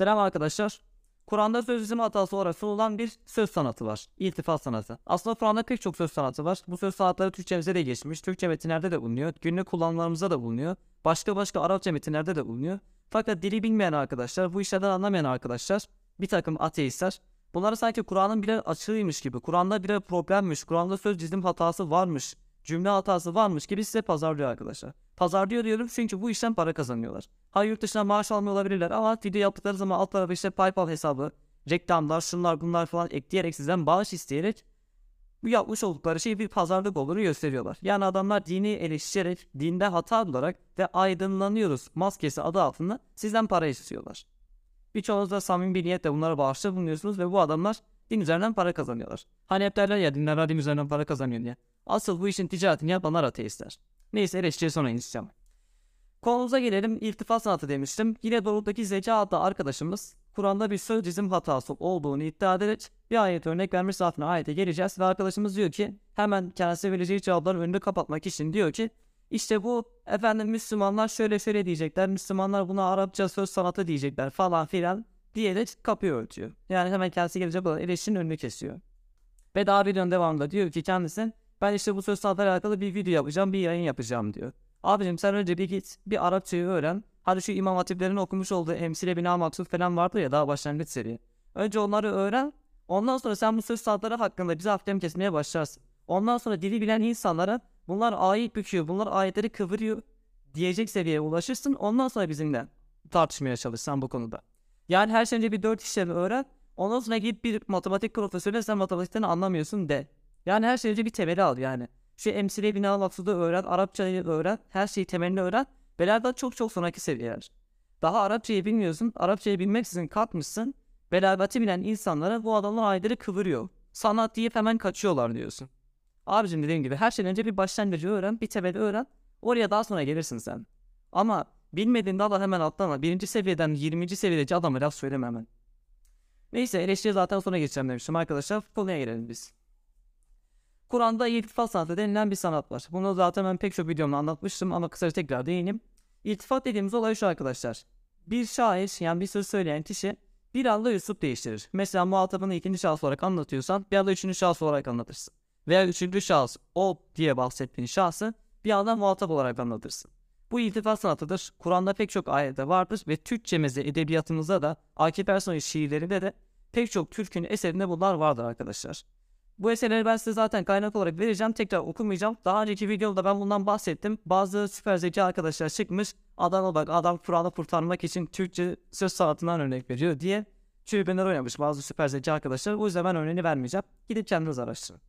Selam arkadaşlar. Kur'an'da söz dizimi hatası olarak sunulan bir söz sanatı var. İltifat sanatı. Aslında Kur'an'da pek çok söz sanatı var. Bu söz sanatları Türkçemize de geçmiş. Türkçe metinlerde de bulunuyor. Günlük kullanımlarımızda da bulunuyor. Başka başka Arapça metinlerde de bulunuyor. Fakat dili bilmeyen arkadaşlar, bu işlerden anlamayan arkadaşlar, bir takım ateistler, bunları sanki Kur'an'ın bile açığıymış gibi, Kur'an'da bile problemmiş, Kur'an'da söz dizim hatası varmış, cümle hatası varmış gibi size pazarlıyor arkadaşlar. Pazarlıyor diyorum çünkü bu işten para kazanıyorlar. Ha yurt dışına maaş almıyor olabilirler ama video yaptıkları zaman alt tarafa işte PayPal hesabı, reklamlar, şunlar bunlar falan ekleyerek sizden bağış isteyerek bu yapmış oldukları şey bir pazarlık olduğunu gösteriyorlar. Yani adamlar dini eleştirerek, dinde hata bularak ve aydınlanıyoruz maskesi adı altında sizden para istiyorlar. Birçoğunuz da samimi bir niyetle bunlara bağışta bulunuyorsunuz ve bu adamlar din üzerinden para kazanıyorlar. Hani hep derler ya dinler din üzerinden para kazanıyor diye. Asıl bu işin ticaretini yapanlar ateistler. Neyse eleştiriye sonra ineceğim. Konumuza gelelim. İltifat sanatı demiştim. Yine Doruk'taki Zeka adlı arkadaşımız Kur'an'da bir söz dizim hatası olduğunu iddia ederek bir ayet örnek vermiş zaten ayete geleceğiz ve arkadaşımız diyor ki hemen kendisi vereceği cevapların önünü kapatmak için diyor ki işte bu efendim Müslümanlar şöyle şöyle diyecekler, Müslümanlar buna Arapça söz sanatı diyecekler falan filan diyerek kapıyı örtüyor. Yani hemen kendisi gelecek olan eleştirinin önünü kesiyor. Ve daha videonun devamında diyor ki kendisi ben işte bu söz sanatıyla alakalı bir video yapacağım, bir yayın yapacağım diyor. Abicim sen önce bir git bir Arapçayı öğren. Hadi şu İmam Hatiplerin okumuş olduğu Emsile Bina Maksud falan vardı ya daha başlangıç seri. Önce onları öğren. Ondan sonra sen bu söz sanatları hakkında bize hakem kesmeye başlarsın. Ondan sonra dili bilen insanlara bunlar ayet büküyor, bunlar ayetleri kıvırıyor diyecek seviyeye ulaşırsın. Ondan sonra bizimle tartışmaya çalışsan bu konuda. Yani her şeyde bir dört işlemi öğren. Ondan sonra gidip bir matematik profesörüne sen matematikten anlamıyorsun de. Yani her şeyde bir temeli al yani. Şu emsile bina maksudu öğren, Arapçayı öğren, her şeyi temelini öğren. Belagat çok çok sonraki seviyeler. Daha Arapçayı bilmiyorsun, Arapçayı bilmeksizin kalkmışsın. Belagati bilen insanlara bu adamlar ayetleri kıvırıyor. Sanat deyip hemen kaçıyorlar diyorsun. Abicim dediğim gibi her şeyden önce bir başlangıcı öğren, bir temeli öğren. Oraya daha sonra gelirsin sen. Ama bilmediğin dala hemen atlama. Birinci seviyeden 20. seviyedeki adama laf söyleme hemen. Neyse eleştiri zaten sonra geçeceğim demiştim arkadaşlar. Konuya gelelim biz. Kur'an'da iltifat sanatı denilen bir sanat var. Bunu zaten ben pek çok videomda anlatmıştım ama kısaca tekrar değineyim. İltifat dediğimiz olay şu arkadaşlar. Bir şair yani bir söz söyleyen kişi bir anda üslup değiştirir. Mesela muhatabını ikinci şahıs olarak anlatıyorsan bir anda üçüncü şahıs olarak anlatırsın. Veya üçüncü şahıs o diye bahsettiğin şahsı bir anda muhatap olarak anlatırsın. Bu iltifat sanatıdır. Kur'an'da pek çok ayette vardır ve Türkçemizde, edebiyatımızda da Akif Ersoy'un şiirlerinde de pek çok Türk'ün eserinde bunlar vardır arkadaşlar. Bu eserleri ben size zaten kaynak olarak vereceğim. Tekrar okumayacağım. Daha önceki videoda ben bundan bahsettim. Bazı süper zeki arkadaşlar çıkmış. Adam bak adam Kur'an'ı kurtarmak için Türkçe söz sanatından örnek veriyor diye tribünler oynamış bazı süper zeki arkadaşlar. O yüzden ben örneğini vermeyeceğim. Gidip kendiniz araştırın.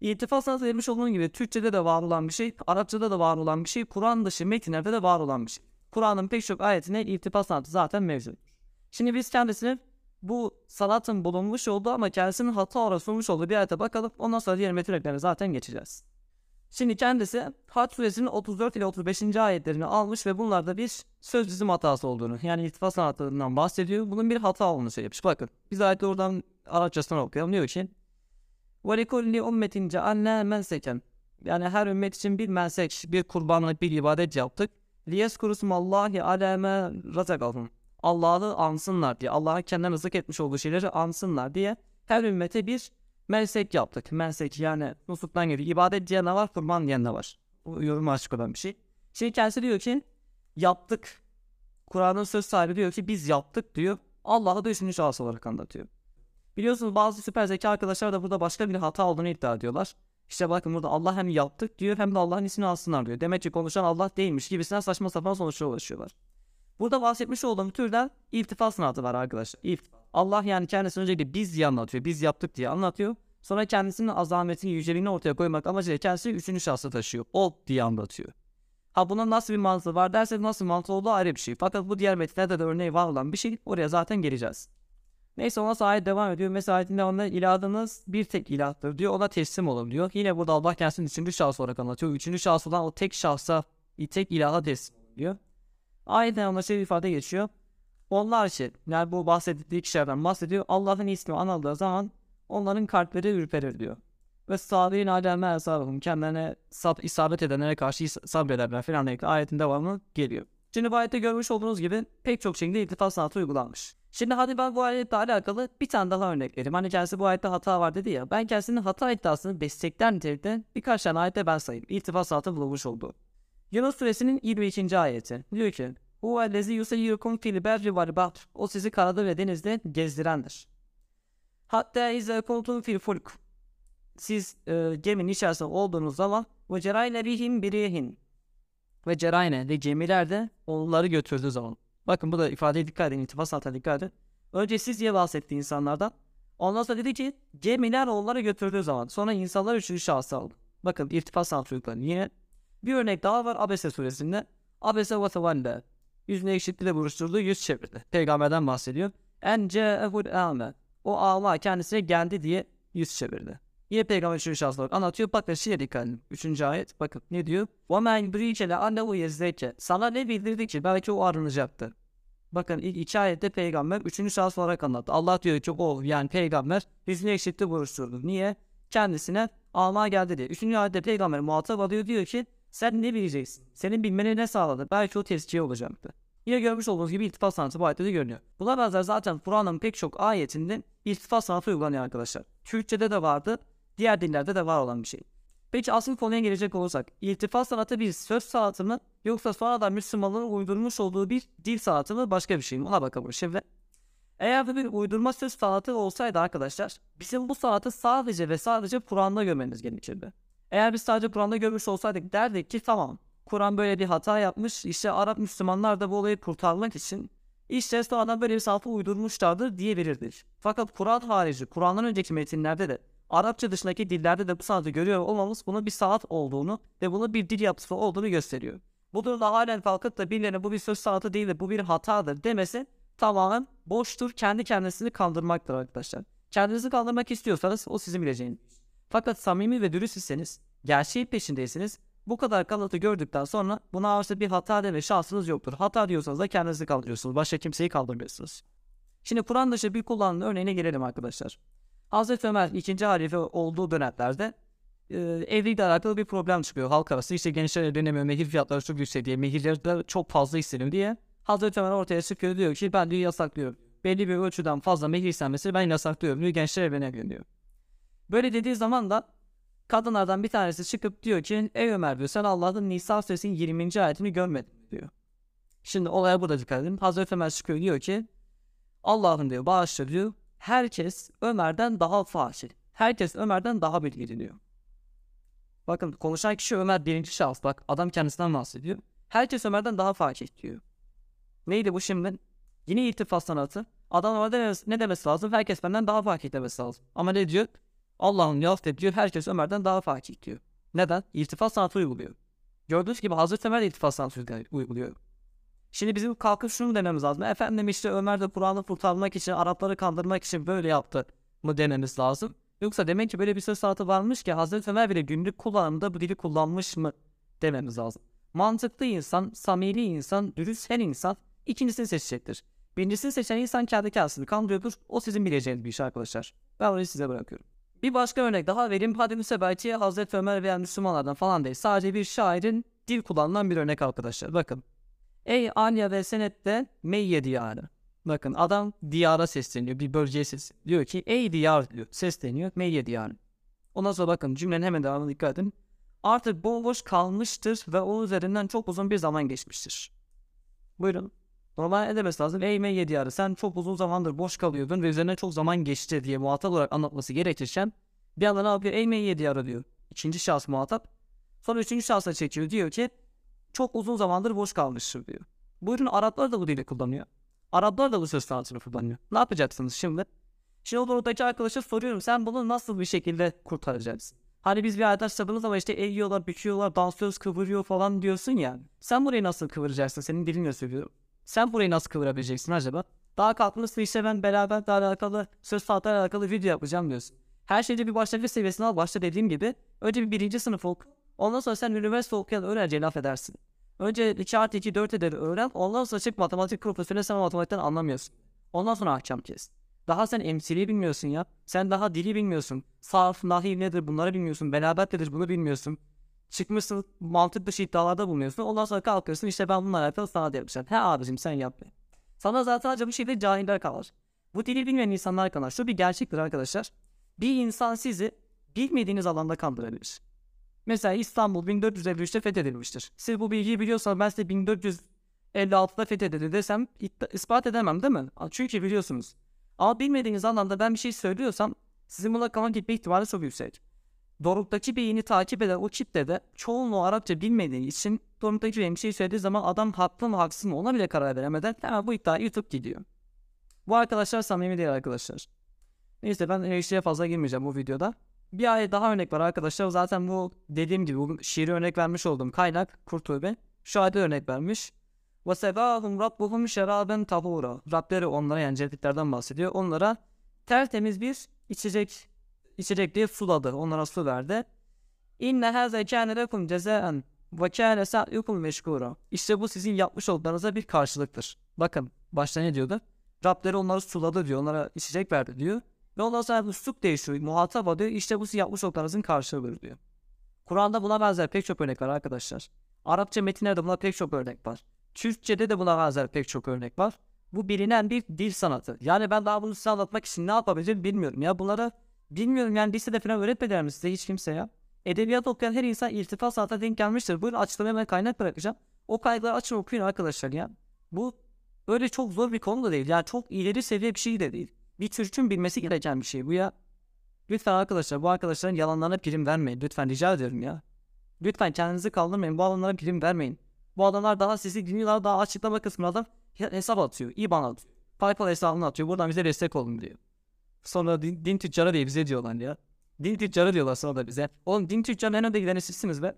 İltifat sanatı demiş olduğum gibi Türkçe'de de var olan bir şey, Arapça'da da var olan bir şey, Kur'an dışı metinlerde de var olan bir şey. Kur'an'ın pek çok ayetine iltifat sanatı zaten mevcut. Şimdi biz kendisini bu sanatın bulunmuş olduğu ama kendisinin hata olarak sunmuş olduğu bir ayete bakalım. Ondan sonra diğer metinlerine zaten geçeceğiz. Şimdi kendisi Hac suresinin 34 ile 35. ayetlerini almış ve bunlarda bir söz dizim hatası olduğunu yani iltifat sanatlarından bahsediyor. Bunun bir hata olduğunu söylemiş. Bakın biz ayeti oradan Arapçasından okuyalım. Diyor ki وَلِكُلِّ اُمَّتٍ جَعَلْنَا مَنْسَكًا Yani her ümmet için bir mensek, bir kurbanlık, bir ibadet yaptık. لِيَسْكُرُ اسْمَ اللّٰهِ عَلَى مَا رَزَقَهُمْ Allah'ı ansınlar diye, Allah'a kendilerine rızık etmiş olduğu şeyleri ansınlar diye her ümmete bir mensek yaptık. Mensek yani nusluktan geliyor. İbadet diyen de var, kurban diyen de var. Bu yorum açık olan bir şey. Şimdi kendisi diyor ki yaptık. Kur'an'ın söz sahibi diyor ki biz yaptık diyor. Allah'ı da üçüncü şahıs olarak anlatıyor. Biliyorsunuz bazı süper zeka arkadaşlar da burada başka bir hata olduğunu iddia ediyorlar. İşte bakın burada Allah hem yaptık diyor hem de Allah'ın ismini alsınlar diyor. Demek ki konuşan Allah değilmiş gibisinden saçma sapan sonuçlara ulaşıyorlar. Burada bahsetmiş olduğum türden iltifat sanatı var arkadaşlar. İltifat. Allah yani kendisi öncelikle biz diye anlatıyor. Biz yaptık diye anlatıyor. Sonra kendisinin azametini, yüceliğini ortaya koymak amacıyla kendisi üçüncü şahsı taşıyor. O diye anlatıyor. Ha bunun nasıl bir mantığı var dersek nasıl mantığı olduğu ayrı bir şey. Fakat bu diğer metinlerde de örneği var olan bir şey. Oraya zaten geleceğiz. Neyse ona ayet devam ediyor. Mesela ayetinde ona ilahınız bir tek ilahtır diyor. Ona teslim olun diyor. Yine burada Allah kendisini üçüncü şahıs olarak anlatıyor. Üçüncü şahıs olan o tek şahsa, tek ilaha teslim diyor. Ayeten ona şey ifade geçiyor. Onlar için yani bu bahsettiği kişilerden bahsediyor. Allah'ın ismi anıldığı zaman onların kalpleri ürperir diyor. Ve sabirin aleme esabım kendilerine sab isabet edenlere karşı sabrederler falan diye ayetin devamı geliyor. Şimdi bu ayette görmüş olduğunuz gibi pek çok şekilde iltifat sanatı uygulanmış. Şimdi hadi ben bu ayetle alakalı bir tane daha örnek vereyim. Hani kendisi bu ayette hata var dedi ya. Ben kendisinin hata iddiasını destekler nitelikte birkaç tane ayette ben sayayım. İltifat sanatı bulunmuş olduğu. Yunus suresinin 22. ayeti. Diyor ki Huvellezi yuseyyirukum fil berri vel bahr. O sizi karada ve denizde gezdirendir. Hatta izle kuntum fil fulk. Siz e, geminin içerisinde olduğunuz zaman ve cerayne rihim birihin. Ve cerayne ve gemiler de onları götürdüğü zaman. Bakın bu da ifadeye dikkat edin. İltifat sanatına dikkat edin. Önce siz diye bahsetti insanlardan. Ondan sonra dedi ki gemiler onları götürdüğü zaman. Sonra insanlar üçüncü şahsı aldı. Bakın irtifat sanatı uyguladı. Yine bir örnek daha var Abese suresinde. Abese ve tevalle. Yüzüne ekşitliğiyle buruşturduğu yüz çevirdi. Peygamberden bahsediyor. En ce'ehul a'me. O ağma kendisine geldi diye yüz çevirdi. Yine peygamber üçüncü şahıs olarak anlatıyor. Bakın şeye dikkat edin. Üçüncü ayet. Bakın ne diyor? وَمَنْ يُبْرِيكَ لَاَنَّهُ يَزْدَيْكَ Sana ne bildirdi ki belki o arınacaktı. Bakın ilk iki ayette peygamber üçüncü şahıs olarak anlattı. Allah diyor ki o yani peygamber yüzünü ekşitti buruşturdu. Niye? Kendisine alma geldi diye. Üçüncü ayette peygamber muhatap alıyor diyor ki sen ne bileceksin? Senin bilmeni ne sağladı? Belki o tezkiye olacaktı. Yine görmüş olduğunuz gibi iltifat sanatı bu ayette de görünüyor. Buna benzer zaten Kur'an'ın pek çok ayetinde iltifat sanatı uygulanıyor arkadaşlar. Türkçede de vardı, diğer dillerde de var olan bir şey. Peki asıl konuya gelecek olursak, iltifat sanatı bir söz sanatı mı yoksa sonradan Müslümanların uydurmuş olduğu bir dil sanatı mı başka bir şey mi? Ona bakalım şimdi. Eğer bir uydurma söz sanatı olsaydı arkadaşlar, bizim bu sanatı sadece ve sadece Kur'an'da görmeniz gerekirdi. Eğer biz sadece Kur'an'da görmüş olsaydık derdik ki tamam, Kur'an böyle bir hata yapmış, işte Arap Müslümanlar da bu olayı kurtarmak için işte sonradan böyle bir sanatı uydurmuşlardır diyebilirdik. Fakat Kur'an harici, Kur'an'dan önceki metinlerde de Arapça dışındaki dillerde de bu sanatı görüyor olmamız bunun bir sanat olduğunu ve bunun bir dil yapısı olduğunu gösteriyor. Bu durumda halen kalkıp da birilerine bu bir söz sanatı değil de bu bir hatadır demesi tamamen boştur, kendi kendisini kandırmaktır arkadaşlar. Kendinizi kandırmak istiyorsanız o sizin bileceğiniz. Fakat samimi ve dürüst iseniz, gerçeğin peşindeyseniz bu kadar kanıtı gördükten sonra buna artık bir hata deme şansınız yoktur. Hata diyorsanız da kendinizi kaldırıyorsunuz. Başka kimseyi kaldırmıyorsunuz. Şimdi Kur'an dışı bir kullanılan örneğine gelelim arkadaşlar. Hazreti Ömer ikinci halife olduğu dönemlerde e, evlilikle alakalı bir problem çıkıyor halk arası. İşte gençler evlenemiyor, mehir fiyatları çok yüksek diye, mehirleri de çok fazla isteniyor diye. Hazreti Ömer ortaya çıkıyor diyor ki ben diyor yasaklıyorum. Belli bir ölçüden fazla mehir istenmesi ben yasaklıyorum diyor. Gençler evlenemiyor diyor. Böyle dediği zaman da kadınlardan bir tanesi çıkıp diyor ki ey Ömer diyor sen Allah'ın Nisa suresinin 20. ayetini görmedin diyor. Şimdi olaya burada dikkat edin. Hazreti Ömer çıkıyor diyor ki Allah'ım diyor bağışla diyor. Herkes Ömer'den daha fasıl. Herkes Ömer'den daha bilgili diyor. Bakın konuşan kişi Ömer birinci şahıs. Bak adam kendisinden bahsediyor. Herkes Ömer'den daha fakir diyor. Neydi bu şimdi? Yine iltifat sanatı. Adam ne demesi lazım? Herkes benden daha fakir demesi lazım. Ama ne diyor? Allah'ın yahvet diyor. Herkes Ömer'den daha fakir diyor. Neden? İltifat sanatı uyguluyor. Gördüğünüz gibi Hazreti Ömer de iltifat sanatı uyguluyor. Şimdi bizim kalkıp şunu dememiz lazım. Efendim işte Ömer de Kur'an'ı kurtarmak için, Arapları kandırmak için böyle yaptı mı dememiz lazım. Yoksa demek ki böyle bir söz sanatı varmış ki Hazreti Ömer bile günlük kullanımda bu dili kullanmış mı dememiz lazım. Mantıklı insan, samimi insan, dürüst her insan ikincisini seçecektir. Birincisini seçen insan kendi kendisini kandırıyordur. O sizin bileceğiniz bir iş arkadaşlar. Ben orayı size bırakıyorum. Bir başka örnek daha vereyim. Hadi müsebelki Hazreti Ömer veya Müslümanlardan falan değil. Sadece bir şairin dil kullanılan bir örnek arkadaşlar. Bakın. Ey Anya ve Senet'te Meyye diyarı. Bakın adam diyara sesleniyor. Bir bölgeye sesleniyor. Diyor ki ey diyar diyor. Sesleniyor. Meyye diyarı. Ondan sonra bakın cümlenin hemen devamına dikkat edin. Artık bomboş kalmıştır ve o üzerinden çok uzun bir zaman geçmiştir. Buyurun. Normal ne demesi lazım? Ey Meyye diyarı sen çok uzun zamandır boş kalıyordun ve üzerine çok zaman geçti diye muhatap olarak anlatması gerekirken bir anda ne yapıyor? Ey Meyye diyarı diyor. İkinci şahıs muhatap. Sonra üçüncü şahsa çekiyor. Diyor ki çok uzun zamandır boş kalmıştır diyor. Buyurun Araplar da bu dili kullanıyor. Araplar da bu söz sanatını kullanıyor. Ne yapacaksınız şimdi? Şimdi oradaki arkadaşa soruyorum sen bunu nasıl bir şekilde kurtaracaksın? Hani biz bir arkadaş sabınız ama işte eğiyorlar, büküyorlar, dansöz kıvırıyor falan diyorsun ya. Sen burayı nasıl kıvıracaksın? Senin dilinle söylüyorum. Sen burayı nasıl kıvırabileceksin acaba? Daha kalkmışsın işte ben beraber daha alakalı söz sanatlarla alakalı video yapacağım diyorsun. Her şeyde bir başlangıç seviyesine al. Başta dediğim gibi önce bir birinci sınıf oku. Ondan sonra sen üniversite okuyan öğrenciye laf edersin. Önce 2 artı 2 4 eder öğren. Ondan sonra çık matematik profesörüne sen matematikten anlamıyorsun. Ondan sonra ahkam kes. Daha sen emsili bilmiyorsun ya. Sen daha dili bilmiyorsun. Sarf, nahiv nedir bunları bilmiyorsun. Belagat nedir bunu bilmiyorsun. Çıkmışsın mantık dışı iddialarda bulunuyorsun. Ondan sonra kalkıyorsun işte ben bununla alakalı sana yapacağım. He abicim sen yap. be. Sana zaten acaba bu şeyde cahiller kalır. Bu dili bilmeyen insanlar kalır. Şu bir gerçektir arkadaşlar. Bir insan sizi bilmediğiniz alanda kandırabilir. Mesela İstanbul 1453'te fethedilmiştir. Siz bu bilgiyi biliyorsanız ben size 1456'da fethedildi desem ispat edemem değil mi? Çünkü biliyorsunuz. Ama bilmediğiniz alanda ben bir şey söylüyorsam sizin buna kalan gitme ihtimali çok yüksek. Doruk'taki beyni takip eden o kitle de çoğunluğu Arapça bilmediği için Doruk'taki beyin bir şey söylediği zaman adam haklı mı haksız mı ona bile karar veremeden hemen bu iddiayı yutup gidiyor. Bu arkadaşlar samimi değil arkadaşlar. Neyse ben eleştiriye fazla girmeyeceğim bu videoda. Bir ay daha örnek var arkadaşlar. Zaten bu dediğim gibi bu şiiri örnek vermiş olduğum kaynak Kurtubi. Şu ayda örnek vermiş. Ve sevahum rabbuhum şeraben tahura. Rableri onlara yani cennetliklerden bahsediyor. Onlara tertemiz bir içecek içecek diye suladı. Onlara su verdi. İnne haze kâne lekum cezaen ve kâne sa'yukum meşkura. İşte bu sizin yapmış olduklarınıza bir karşılıktır. Bakın başta ne diyordu? Rableri onları suladı diyor. Onlara içecek verdi diyor. Ve ondan sonra üslup değişiyor. Muhatap diyor. İşte bu sizin yapmış olduklarınızın karşılığıdır diyor. Kur'an'da buna benzer pek çok örnek var arkadaşlar. Arapça metinlerde buna pek çok örnek var. Türkçe'de de buna benzer pek çok örnek var. Bu bilinen bir dil sanatı. Yani ben daha bunu size anlatmak için ne yapabilirim bilmiyorum ya. Bunları bilmiyorum yani lisede falan öğretmediler mi size hiç kimse ya. Edebiyat okuyan her insan irtifa sanatına denk gelmiştir. Buyurun açıklamaya ben kaynak bırakacağım. O kaynakları açın okuyun arkadaşlar ya. Bu öyle çok zor bir konu da değil. Yani çok ileri seviye bir şey de değil. Bir Türk'ün bilmesi gereken bir şey bu ya. Lütfen arkadaşlar bu arkadaşların yalanlarına prim vermeyin. Lütfen rica ediyorum ya. Lütfen kendinizi kaldırmayın. Bu adamlara prim vermeyin. Bu adamlar daha sizi dinliyorlar. Daha açıklama kısmında hesap atıyor. IBAN atıyor. PayPal hesabını atıyor. Buradan bize destek olun diyor. Sonra din, din tüccarı diye bize diyorlar ya. Din tüccarı diyorlar sonra da bize. Oğlum din tüccarı en önde gideni sizsiniz be.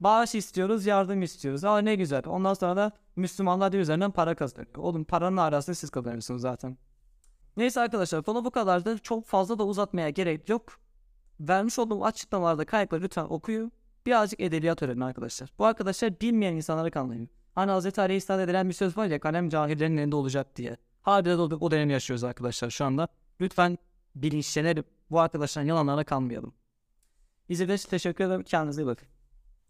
Bağış istiyoruz, yardım istiyoruz. Aa ne güzel. Ondan sonra da Müslümanlar da üzerinden para kazanıyor. Oğlum paranın arasını siz kazanıyorsunuz zaten. Neyse arkadaşlar konu bu kadardı. Çok fazla da uzatmaya gerek yok. Vermiş olduğum açıklamalarda kaynakları lütfen okuyun. Birazcık edebiyat öğrenin arkadaşlar. Bu arkadaşlar bilmeyen insanları kanlayın. Hani Hz. Aleyhisselam edilen bir söz var ya kalem cahillerin elinde olacak diye. Harbiden o dönemi yaşıyoruz arkadaşlar şu anda. Lütfen bilinçlenelim. Bu arkadaşların yalanlarına kanmayalım. İzlediğiniz için teşekkür ederim. Kendinize iyi bakın.